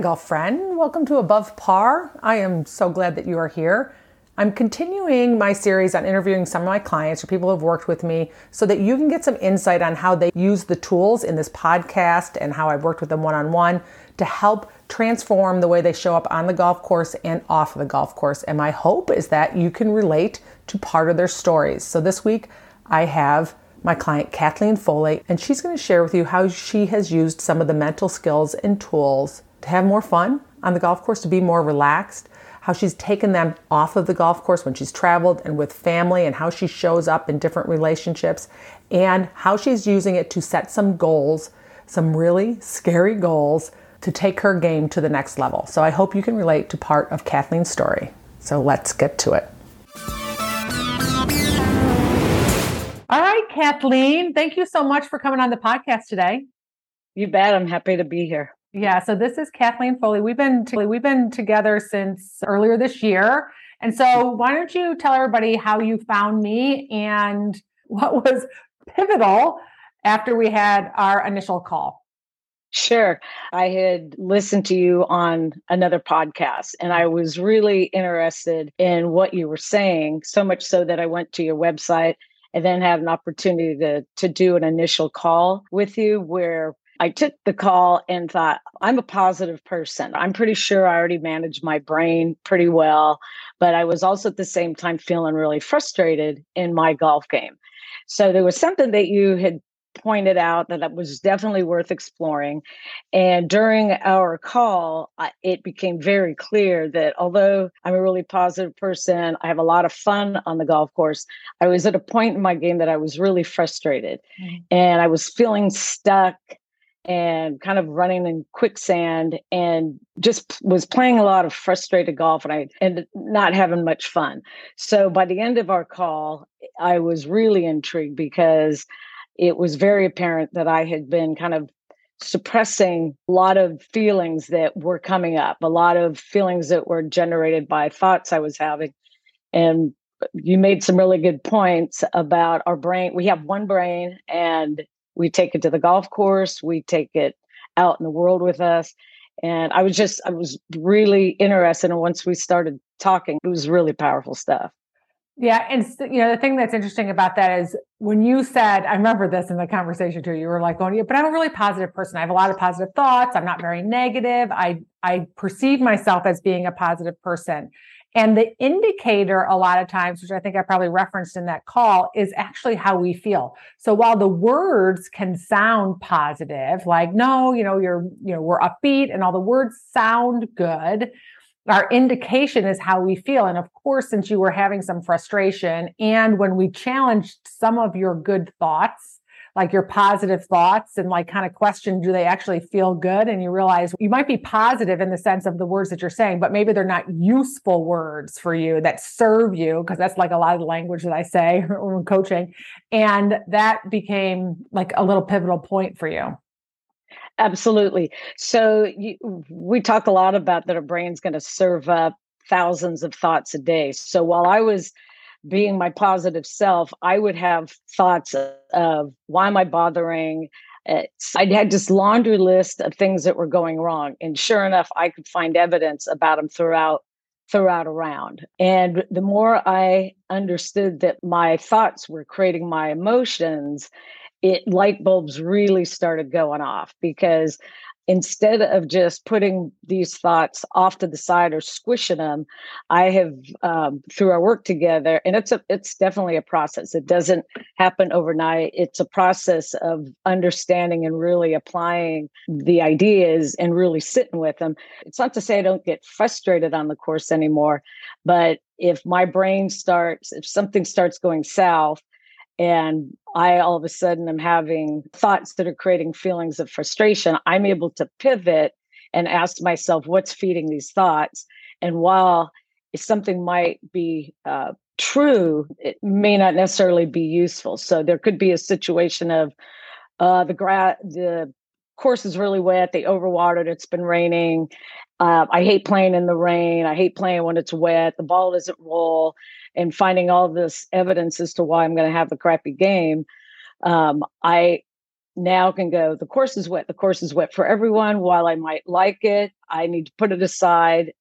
golf friend. Welcome to Above Par. I am so glad that you are here. I'm continuing my series on interviewing some of my clients or people who have worked with me so that you can get some insight on how they use the tools in this podcast and how I've worked with them one on one to help transform the way they show up on the golf course and off the golf course. And my hope is that you can relate to part of their stories. So this week I have my client Kathleen Foley, and she's going to share with you how she has used some of the mental skills and tools to have more fun on the golf course, to be more relaxed, how she's taken them off of the golf course when she's traveled and with family, and how she shows up in different relationships, and how she's using it to set some goals, some really scary goals to take her game to the next level. So I hope you can relate to part of Kathleen's story. So let's get to it. All right, Kathleen, thank you so much for coming on the podcast today. You bet. I'm happy to be here. Yeah, so this is Kathleen Foley. We've been to, we've been together since earlier this year. And so why don't you tell everybody how you found me and what was pivotal after we had our initial call? Sure. I had listened to you on another podcast and I was really interested in what you were saying, so much so that I went to your website and then had an opportunity to to do an initial call with you where I took the call and thought, I'm a positive person. I'm pretty sure I already managed my brain pretty well, but I was also at the same time feeling really frustrated in my golf game. So there was something that you had pointed out that that was definitely worth exploring. And during our call, it became very clear that although I'm a really positive person, I have a lot of fun on the golf course, I was at a point in my game that I was really frustrated mm-hmm. and I was feeling stuck and kind of running in quicksand and just was playing a lot of frustrated golf and I and not having much fun. So by the end of our call, I was really intrigued because it was very apparent that I had been kind of suppressing a lot of feelings that were coming up, a lot of feelings that were generated by thoughts I was having. And you made some really good points about our brain. We have one brain and we take it to the golf course, we take it out in the world with us. And I was just, I was really interested. And once we started talking, it was really powerful stuff. Yeah, and you know the thing that's interesting about that is when you said, I remember this in the conversation too. You were like, "Oh, yeah, but I'm a really positive person. I have a lot of positive thoughts. I'm not very negative. I I perceive myself as being a positive person." And the indicator, a lot of times, which I think I probably referenced in that call, is actually how we feel. So while the words can sound positive, like, no, you know, you're, you know, we're upbeat and all the words sound good, our indication is how we feel. And of course, since you were having some frustration, and when we challenged some of your good thoughts, like your positive thoughts and like kind of question do they actually feel good and you realize you might be positive in the sense of the words that you're saying but maybe they're not useful words for you that serve you because that's like a lot of the language that I say when coaching and that became like a little pivotal point for you Absolutely. So you, we talk a lot about that our brain's going to serve up thousands of thoughts a day. So while I was being my positive self, I would have thoughts of why am I bothering? Eh, it's, I had this laundry list of things that were going wrong, and sure enough, I could find evidence about them throughout throughout around. And the more I understood that my thoughts were creating my emotions, it light bulbs really started going off because instead of just putting these thoughts off to the side or squishing them i have um, through our work together and it's a it's definitely a process. It doesn't happen overnight. It's a process of understanding and really applying the ideas and really sitting with them it's not to say i don't get frustrated on the course anymore but if my brain starts if something starts going south and I all of a sudden am having thoughts that are creating feelings of frustration, I'm able to pivot and ask myself, what's feeding these thoughts? And while something might be uh, true, it may not necessarily be useful. So there could be a situation of uh, the gra- the course is really wet, they overwatered, it's been raining. Uh, I hate playing in the rain. I hate playing when it's wet. The ball doesn't roll and finding all this evidence as to why I'm going to have a crappy game, um, I now can go, the course is wet. The course is wet for everyone. While I might like it, I need to put it aside.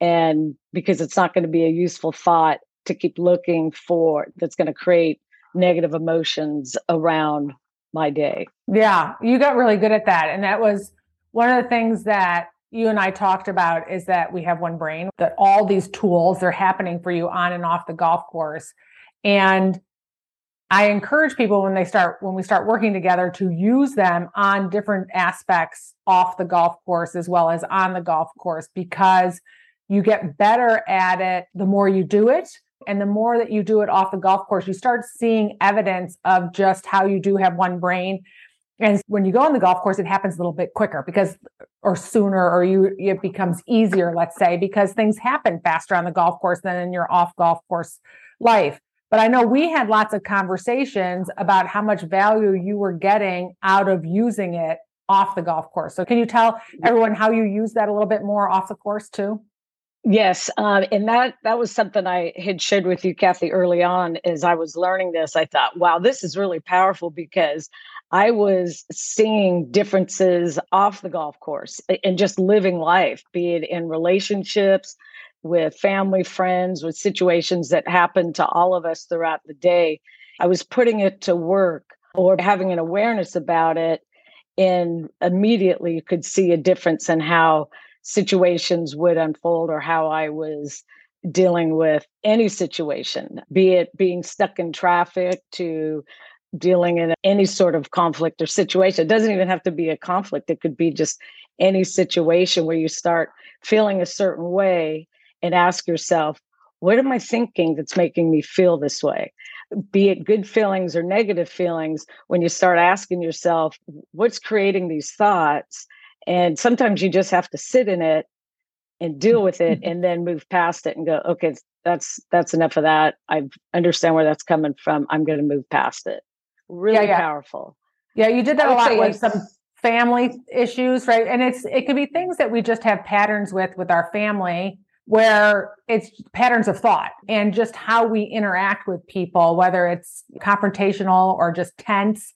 And because it's not going to be a useful thought to keep looking for that's going to create negative emotions around my day. Yeah, you got really good at that. And that was one of the things that you and I talked about is that we have one brain, that all these tools are happening for you on and off the golf course. And I encourage people when they start when we start working together to use them on different aspects off the golf course as well as on the golf course because you get better at it the more you do it and the more that you do it off the golf course you start seeing evidence of just how you do have one brain and when you go on the golf course it happens a little bit quicker because or sooner or you it becomes easier let's say because things happen faster on the golf course than in your off golf course life but I know we had lots of conversations about how much value you were getting out of using it off the golf course. So can you tell everyone how you use that a little bit more off the course too? Yes, um, and that that was something I had shared with you, Kathy, early on. As I was learning this, I thought, "Wow, this is really powerful," because I was seeing differences off the golf course and just living life, be it in relationships, with family, friends, with situations that happen to all of us throughout the day. I was putting it to work or having an awareness about it. And immediately you could see a difference in how situations would unfold or how I was dealing with any situation, be it being stuck in traffic to dealing in any sort of conflict or situation. It doesn't even have to be a conflict, it could be just any situation where you start feeling a certain way and ask yourself, what am I thinking that's making me feel this way? Be it good feelings or negative feelings, when you start asking yourself, what's creating these thoughts? And sometimes you just have to sit in it and deal with it and then move past it and go, okay, that's that's enough of that. I understand where that's coming from. I'm going to move past it. Really yeah, yeah. powerful. Yeah, you did that a lot with some family issues, right? And it's it could be things that we just have patterns with with our family where it's patterns of thought and just how we interact with people, whether it's confrontational or just tense.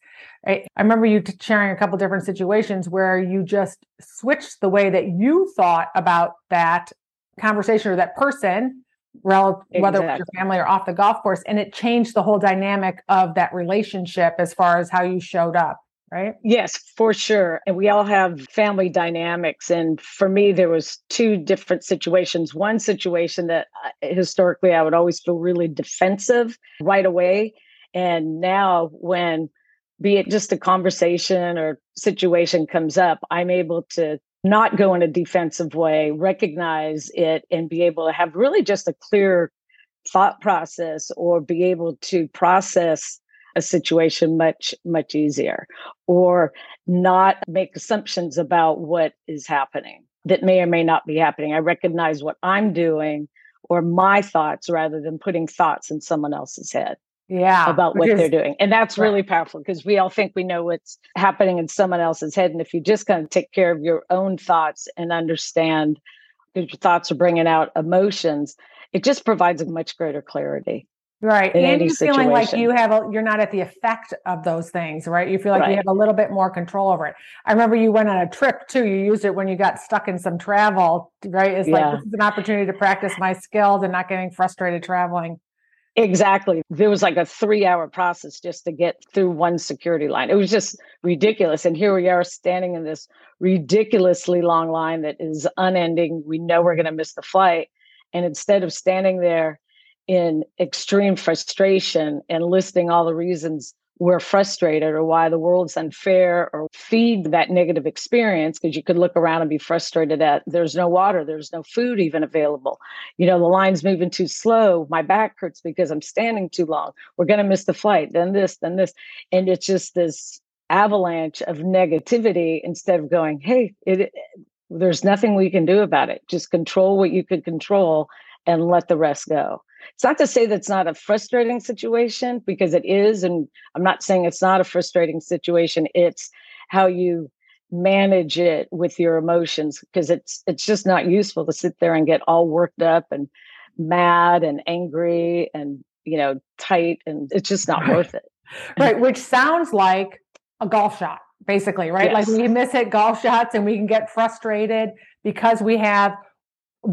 I, I remember you sharing a couple different situations where you just switched the way that you thought about that conversation or that person, relative, exactly. whether it was your family or off the golf course, and it changed the whole dynamic of that relationship as far as how you showed up right? Yes, for sure. And we all have family dynamics. And for me, there was two different situations. One situation that uh, historically I would always feel really defensive right away. And now when be it just a conversation or situation comes up, I'm able to not go in a defensive way, recognize it, and be able to have really just a clear thought process or be able to process a situation much much easier or not make assumptions about what is happening that may or may not be happening. I recognize what i'm doing or my thoughts rather than putting thoughts in someone else's head yeah about what they're doing and that's right. really powerful because we all think we know what's happening in someone else's head and if you just kind of take care of your own thoughts and understand that your thoughts are bringing out emotions it just provides a much greater clarity right and you're feeling like you have a, you're not at the effect of those things right you feel like right. you have a little bit more control over it i remember you went on a trip too you used it when you got stuck in some travel right it's yeah. like this is an opportunity to practice my skills and not getting frustrated traveling exactly. There was like a three hour process just to get through one security line. It was just ridiculous and here we are standing in this ridiculously long line that is unending. We know we're going to miss the flight and instead of standing there in extreme frustration and listing all the reasons we're frustrated or why the world's unfair or feed that negative experience because you could look around and be frustrated at there's no water there's no food even available. You know the line's moving too slow my back hurts because i'm standing too long we're going to miss the flight then this then this. And it's just this avalanche of negativity instead of going hey it, there's nothing we can do about it. Just control what you can control and let the rest go. It's not to say that's not a frustrating situation because it is. And I'm not saying it's not a frustrating situation. It's how you manage it with your emotions because it's it's just not useful to sit there and get all worked up and mad and angry and you know tight and it's just not worth it right which sounds like a golf shot basically, right? Yes. Like we miss hit golf shots and we can get frustrated because we have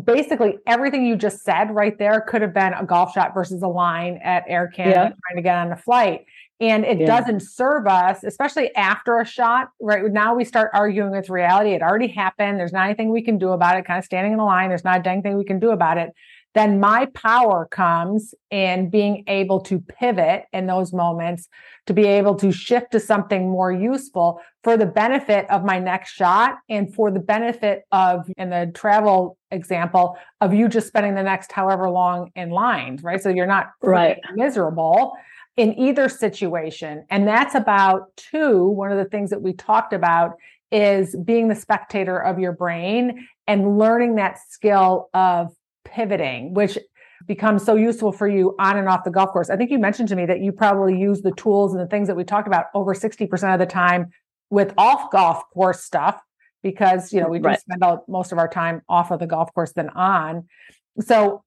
basically everything you just said right there could have been a golf shot versus a line at Air Canada yeah. trying to get on a flight. And it yeah. doesn't serve us, especially after a shot. Right now, we start arguing with reality. It already happened. There's not anything we can do about it. Kind of standing in the line. There's not a dang thing we can do about it then my power comes in being able to pivot in those moments to be able to shift to something more useful for the benefit of my next shot and for the benefit of in the travel example of you just spending the next however long in lines, right? So you're not right. miserable in either situation. And that's about two one of the things that we talked about is being the spectator of your brain and learning that skill of pivoting, which becomes so useful for you on and off the golf course. I think you mentioned to me that you probably use the tools and the things that we talked about over 60% of the time with off golf course stuff because, you know, we do right. spend all, most of our time off of the golf course than on. So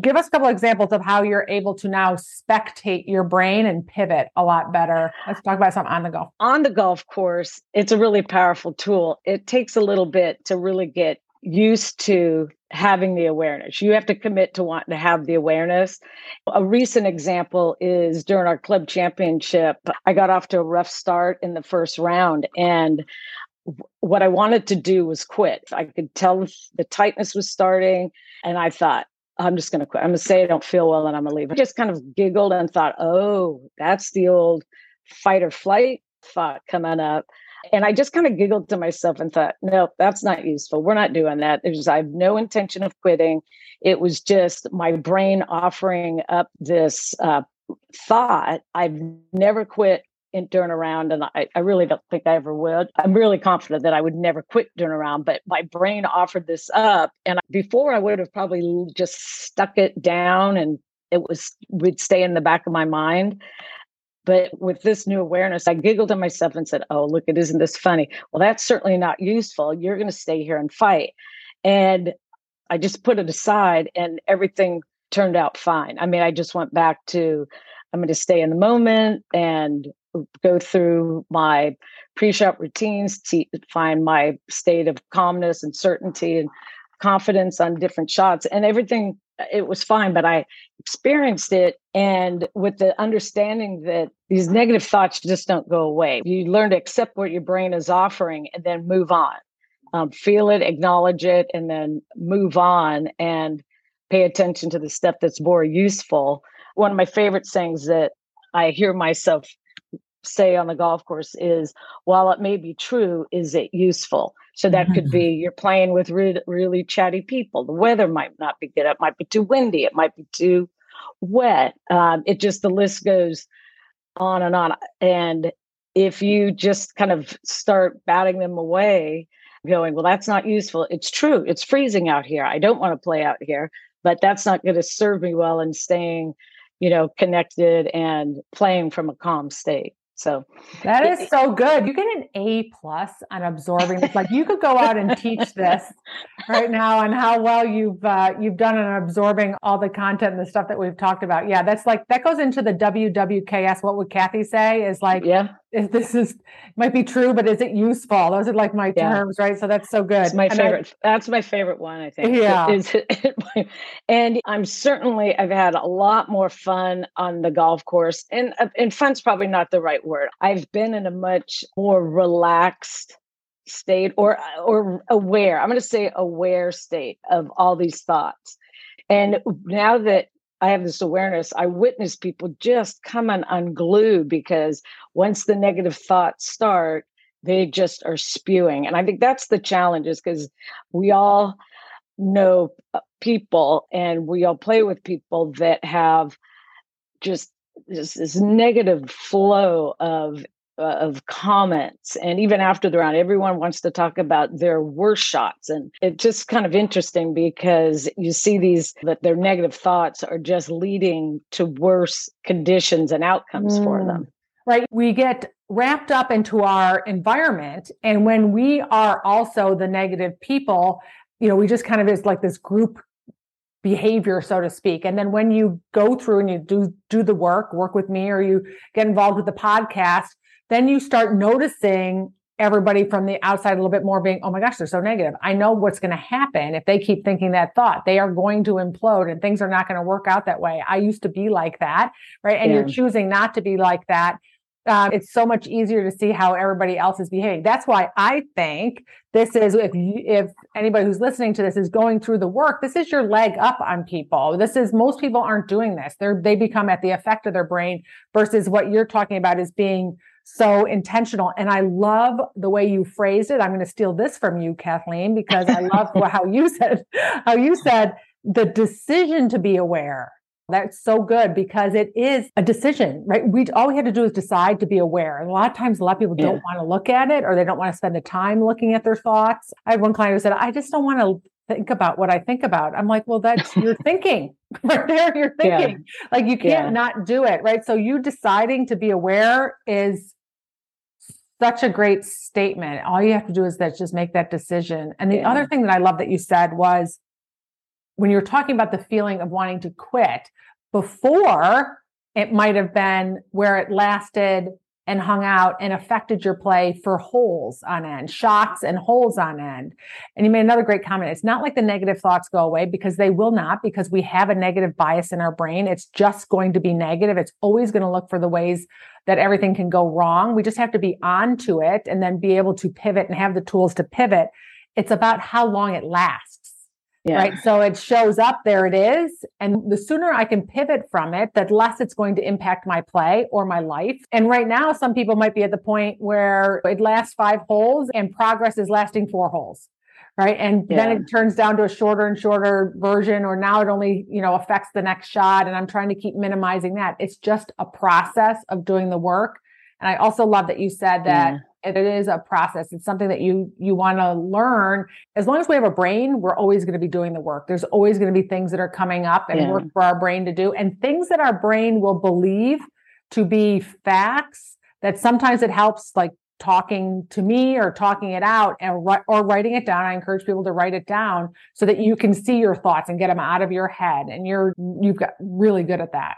give us a couple of examples of how you're able to now spectate your brain and pivot a lot better. Let's talk about something on the golf. On the golf course, it's a really powerful tool. It takes a little bit to really get used to having the awareness. You have to commit to want to have the awareness. A recent example is during our club championship, I got off to a rough start in the first round and what I wanted to do was quit. I could tell the tightness was starting and I thought I'm just going to quit. I'm going to say I don't feel well and I'm going to leave. I just kind of giggled and thought, "Oh, that's the old fight or flight thought coming up." And I just kind of giggled to myself and thought, no, that's not useful. We're not doing that. Was, I have no intention of quitting. It was just my brain offering up this uh, thought. I've never quit in a and I, I really don't think I ever would. I'm really confident that I would never quit during a round, but my brain offered this up. And before I would have probably just stuck it down and it was would stay in the back of my mind. But with this new awareness, I giggled to myself and said, Oh, look, it isn't this funny. Well, that's certainly not useful. You're going to stay here and fight. And I just put it aside and everything turned out fine. I mean, I just went back to, I'm going to stay in the moment and go through my pre-shot routines to find my state of calmness and certainty and confidence on different shots and everything it was fine, but I experienced it and with the understanding that these negative thoughts just don't go away. You learn to accept what your brain is offering and then move on. Um, feel it, acknowledge it, and then move on and pay attention to the stuff that's more useful. One of my favorite sayings that I hear myself say on the golf course is while it may be true, is it useful? So that could be mm-hmm. you're playing with re- really chatty people. The weather might not be good. It might be too windy. It might be too wet. Um, it just, the list goes on and on. And if you just kind of start batting them away, going, well, that's not useful. It's true. It's freezing out here. I don't want to play out here, but that's not going to serve me well in staying, you know, connected and playing from a calm state. So that is so good. You get an A plus on absorbing this. Like you could go out and teach this right now and how well you've uh, you've done on absorbing all the content and the stuff that we've talked about. Yeah, that's like that goes into the WWKS. What would Kathy say? Is like yeah if this is might be true, but is it useful? Those are like my yeah. terms, right? So that's so good. It's my and favorite. I, that's my favorite one. I think. Yeah. Is and I'm certainly I've had a lot more fun on the golf course, and uh, and fun's probably not the right word. I've been in a much more relaxed state, or or aware. I'm going to say aware state of all these thoughts. And now that I have this awareness. I witness people just come and unglue because once the negative thoughts start, they just are spewing. And I think that's the challenge is because we all know uh, people and we all play with people that have just this, this negative flow of uh, of comments and even after the round everyone wants to talk about their worst shots and it's just kind of interesting because you see these that their negative thoughts are just leading to worse conditions and outcomes mm. for them right we get wrapped up into our environment and when we are also the negative people you know we just kind of is like this group behavior so to speak and then when you go through and you do do the work work with me or you get involved with the podcast then you start noticing everybody from the outside a little bit more being, oh my gosh, they're so negative. I know what's going to happen if they keep thinking that thought. They are going to implode and things are not going to work out that way. I used to be like that, right? And yeah. you're choosing not to be like that. Um, it's so much easier to see how everybody else is behaving. That's why I think this is if you, if anybody who's listening to this is going through the work, this is your leg up on people. This is most people aren't doing this. They're they become at the effect of their brain versus what you're talking about is being so intentional. And I love the way you phrased it. I'm going to steal this from you, Kathleen, because I love how you said, how you said the decision to be aware. That's so good because it is a decision, right? We all we had to do is decide to be aware. And a lot of times, a lot of people yeah. don't want to look at it or they don't want to spend the time looking at their thoughts. I had one client who said, I just don't want to think about what I think about. I'm like, well, that's your thinking right there. You're thinking yeah. like you can't yeah. not do it. Right. So you deciding to be aware is such a great statement. All you have to do is that just make that decision. And the yeah. other thing that I love that you said was when you're talking about the feeling of wanting to quit before it might have been where it lasted and hung out and affected your play for holes on end, shots and holes on end. And you made another great comment. It's not like the negative thoughts go away because they will not, because we have a negative bias in our brain. It's just going to be negative. It's always going to look for the ways that everything can go wrong. We just have to be on to it and then be able to pivot and have the tools to pivot. It's about how long it lasts. Yeah. Right. So it shows up, there it is. And the sooner I can pivot from it, the less it's going to impact my play or my life. And right now, some people might be at the point where it lasts five holes and progress is lasting four holes. Right. And yeah. then it turns down to a shorter and shorter version, or now it only, you know, affects the next shot. And I'm trying to keep minimizing that. It's just a process of doing the work. And I also love that you said that yeah it is a process. It's something that you you want to learn. As long as we have a brain we're always going to be doing the work. There's always going to be things that are coming up and yeah. work for our brain to do and things that our brain will believe to be facts that sometimes it helps like talking to me or talking it out and or writing it down. I encourage people to write it down so that you can see your thoughts and get them out of your head and you're you've got really good at that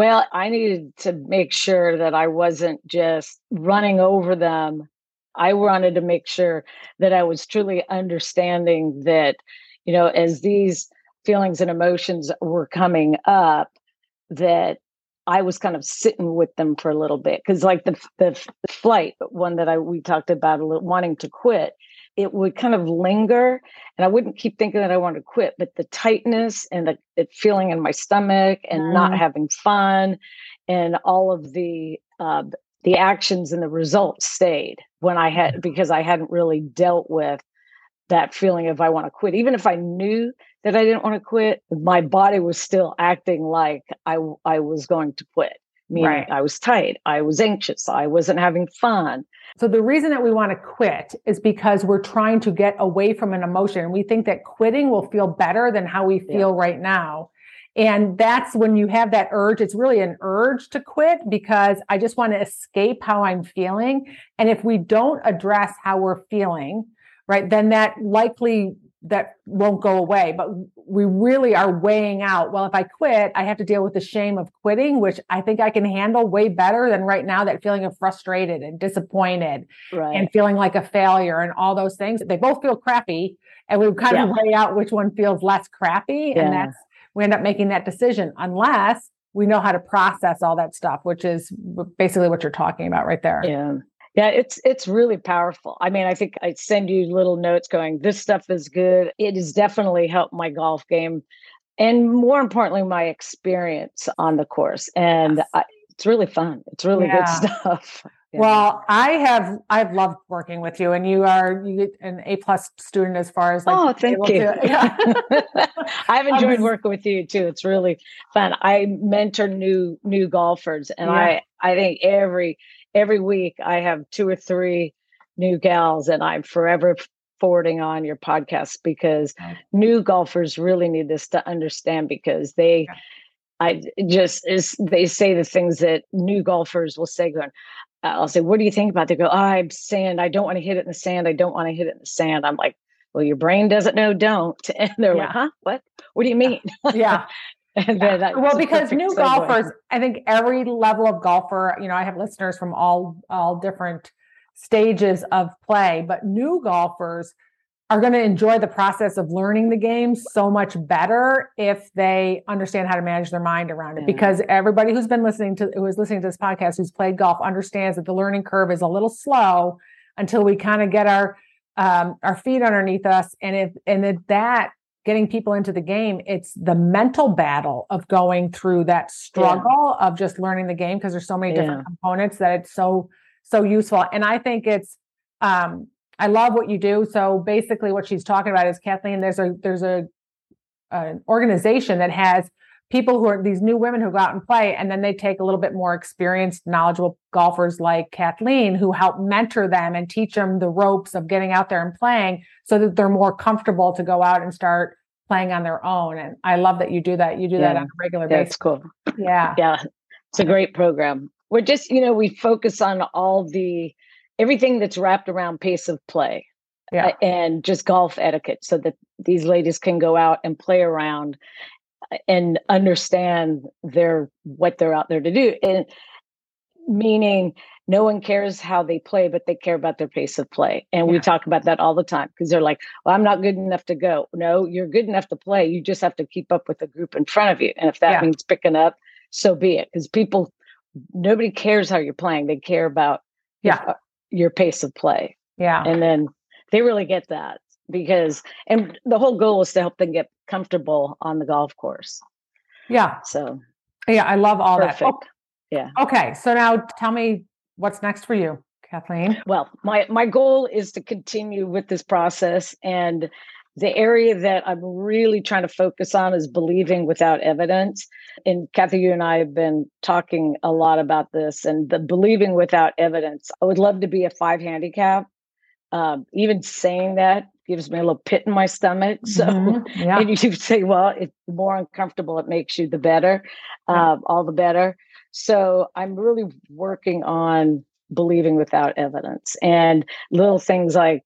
well, I needed to make sure that I wasn't just running over them. I wanted to make sure that I was truly understanding that, you know, as these feelings and emotions were coming up, that I was kind of sitting with them for a little bit because, like the the flight one that I we talked about, little, wanting to quit, it would kind of linger and I wouldn't keep thinking that I wanted to quit, but the tightness and the, the feeling in my stomach and mm. not having fun and all of the uh, the actions and the results stayed when I had because I hadn't really dealt with that feeling of I want to quit. Even if I knew that I didn't want to quit, my body was still acting like I I was going to quit. Meaning right. I was tight, I was anxious, I wasn't having fun. So the reason that we want to quit is because we're trying to get away from an emotion. And we think that quitting will feel better than how we feel yeah. right now. And that's when you have that urge. It's really an urge to quit because I just want to escape how I'm feeling. And if we don't address how we're feeling, right, then that likely that won't go away. But we really are weighing out, well, if I quit, I have to deal with the shame of quitting, which I think I can handle way better than right now that feeling of frustrated and disappointed right. and feeling like a failure and all those things. They both feel crappy. And we kind yeah. of weigh out which one feels less crappy. Yeah. And that's, we end up making that decision unless we know how to process all that stuff, which is basically what you're talking about right there. Yeah. Yeah, it's it's really powerful. I mean, I think I send you little notes going, this stuff is good. It has definitely helped my golf game and more importantly my experience on the course. And yes. I, it's really fun. It's really yeah. good stuff. Yeah. Well, I have I've loved working with you, and you are you get an A plus student as far as like. Oh, thank you. To, yeah. I've enjoyed working with you too. It's really fun. I mentor new new golfers, and yeah. I I think every every week I have two or three new gals, and I'm forever forwarding on your podcast because new golfers really need this to understand because they. I just is they say the things that new golfers will say going, I'll say, what do you think about? They go, oh, I'm sand. I don't want to hit it in the sand. I don't want to hit it in the sand. I'm like, well, your brain doesn't know don't. And they're yeah. like, huh? What? What do you mean? yeah. yeah. well, because new golfers, I think every level of golfer, you know, I have listeners from all all different stages of play, but new golfers are going to enjoy the process of learning the game so much better if they understand how to manage their mind around it. Yeah. Because everybody who's been listening to who is listening to this podcast who's played golf understands that the learning curve is a little slow until we kind of get our um, our feet underneath us. And if and that getting people into the game, it's the mental battle of going through that struggle yeah. of just learning the game because there's so many different yeah. components that it's so so useful. And I think it's um I love what you do. So basically what she's talking about is Kathleen, there's a there's a an organization that has people who are these new women who go out and play and then they take a little bit more experienced knowledgeable golfers like kathleen who help mentor them and teach them the ropes of getting out there and playing so that they're more comfortable to go out and start playing on their own. And i love that you do that. You do yeah. that on a regular That's basis. cool. Yeah. Yeah. It's a great program. We're just you know we focus on all the everything that's wrapped around pace of play yeah. And just golf etiquette so that these ladies can go out and play around and understand their what they're out there to do and meaning no one cares how they play but they care about their pace of play and yeah. we talk about that all the time because they're like well i'm not good enough to go no you're good enough to play you just have to keep up with the group in front of you and if that yeah. means picking up so be it because people nobody cares how you're playing they care about yeah uh, your pace of play. Yeah. And then they really get that because, and the whole goal is to help them get comfortable on the golf course. Yeah. So, yeah, I love all perfect. that. Oh, yeah. Okay. So now tell me what's next for you, Kathleen. Well, my, my goal is to continue with this process and the area that I'm really trying to focus on is believing without evidence. And Kathy, you and I have been talking a lot about this and the believing without evidence. I would love to be a five handicap. Um, even saying that gives me a little pit in my stomach. So, mm-hmm. yeah. and you say, well, it's the more uncomfortable it makes you, the better, yeah. uh, all the better. So, I'm really working on believing without evidence and little things like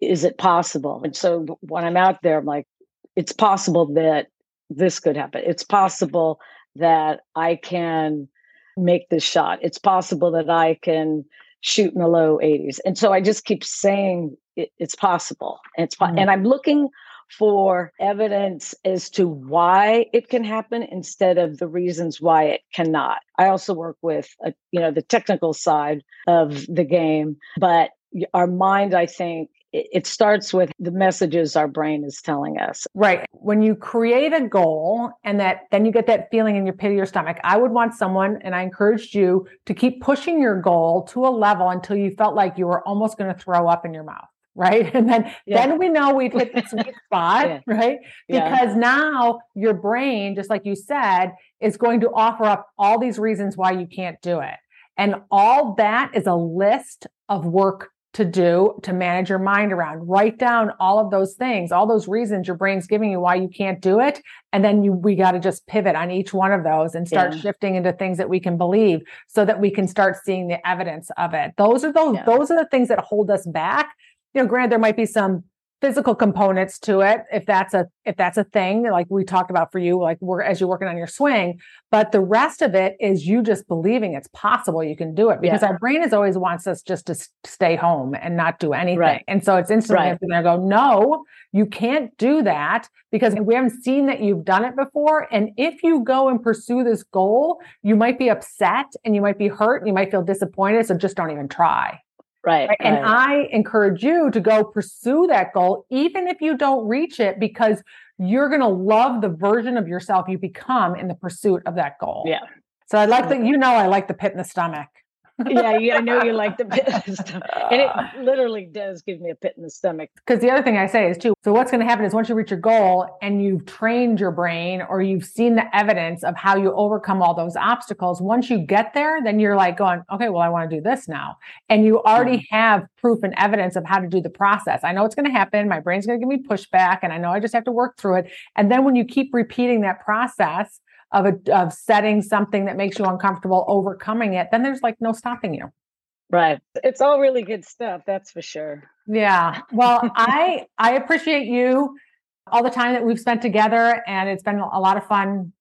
is it possible? And so when I'm out there, I'm like, it's possible that this could happen. It's possible that I can make this shot. It's possible that I can shoot in the low 80s. And so I just keep saying it, it's possible. And it's mm-hmm. and I'm looking for evidence as to why it can happen instead of the reasons why it cannot. I also work with a, you know the technical side of the game, but our mind I think it starts with the messages our brain is telling us. Right. When you create a goal and that then you get that feeling in your pit of your stomach, I would want someone, and I encouraged you to keep pushing your goal to a level until you felt like you were almost going to throw up in your mouth. Right. And then, yeah. then we know we've hit the sweet spot. Yeah. Right. Because yeah. now your brain, just like you said, is going to offer up all these reasons why you can't do it. And all that is a list of work to do to manage your mind around. Write down all of those things, all those reasons your brain's giving you why you can't do it. And then you, we got to just pivot on each one of those and start yeah. shifting into things that we can believe so that we can start seeing the evidence of it. Those are those, yeah. those are the things that hold us back. You know, granted, there might be some physical components to it if that's a if that's a thing like we talked about for you like we're as you're working on your swing but the rest of it is you just believing it's possible you can do it because yeah. our brain is always wants us just to stay home and not do anything right. and so it's instantly right. there go no you can't do that because we haven't seen that you've done it before and if you go and pursue this goal you might be upset and you might be hurt and you might feel disappointed so just don't even try Right, right. And I encourage you to go pursue that goal, even if you don't reach it, because you're going to love the version of yourself you become in the pursuit of that goal. Yeah. So I like that, you know, I like the pit in the stomach yeah, yeah, I know you like the pit in the stomach. And it literally does give me a pit in the stomach. Because the other thing I say is too, so what's going to happen is once you reach your goal and you've trained your brain or you've seen the evidence of how you overcome all those obstacles, once you get there, then you're like going, okay, well, I want to do this now. And you already mm-hmm. have proof and evidence of how to do the process. I know it's going to happen. My brain's going to give me pushback and I know I just have to work through it. And then when you keep repeating that process, of a, of setting something that makes you uncomfortable, overcoming it, then there's like no stopping you. Right. It's all really good stuff, that's for sure. Yeah. Well, I I appreciate you all the time that we've spent together and it's been a lot of fun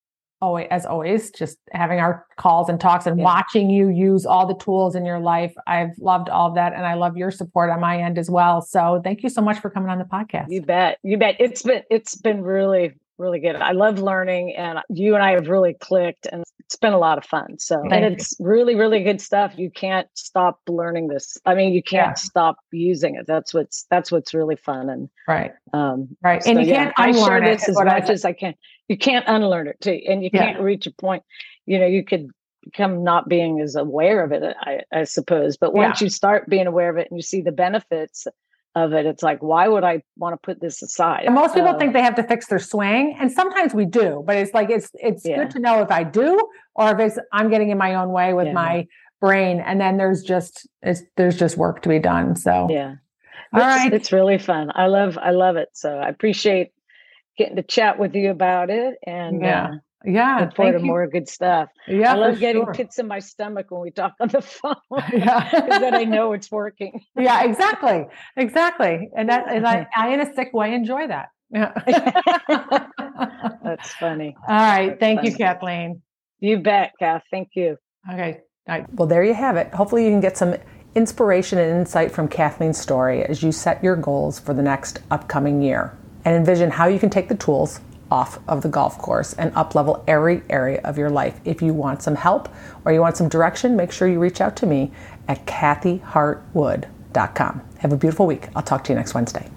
always, as always, just having our calls and talks and Yeah. watching you use all the tools in your life. I've loved all of that. And I love your support on my end as well. So thank you so much for coming on the podcast. You bet. You bet. It's been it's been really really good. I love learning, and you and I have really clicked, and it's been a lot of fun. So, Thank and it's really really good stuff. You can't stop learning this. I mean, you can't Yeah. stop using it. That's what's that's what's really fun. And right. um, Right. so, and you yeah, can't I share unlearn it. this as what I much as I can. You can't unlearn it too, and you Yeah. can't reach a point. You know, you could become not being as aware of it. I, I suppose, but once you start being aware of it and you see the benefits of it, it's like, why would I want to put this aside? And most people Um, think they have to fix their swing, and sometimes we do. But it's like it's it's Yeah. good to know if I do or if it's I'm getting in my own way with Yeah. my brain, and then there's just it's there's just work to be done. So Yeah. All it's, right. It's really fun. I love I love it. So I appreciate getting to chat with you about it and Yeah. uh, yeah, look forward thank you. more good stuff. Yeah, I love getting sure. pits in my stomach when we talk on the phone. Yeah. Because then I know it's working. yeah, exactly, exactly, and that and I, mm-hmm. I in a sick way enjoy that. Yeah. That's funny. All right, thank you. Kathleen. You bet, Kath. Thank you. Okay. All right. Well, there you have it. Hopefully, you can get some inspiration and insight from Kathleen's story as you set your goals for the next upcoming year and envision how you can take the tools off of the golf course and uplevel every area of your life. If you want some help or you want some direction, make sure you reach out to me at kathyhartwood.com. Have a beautiful week. I'll talk to you next Wednesday.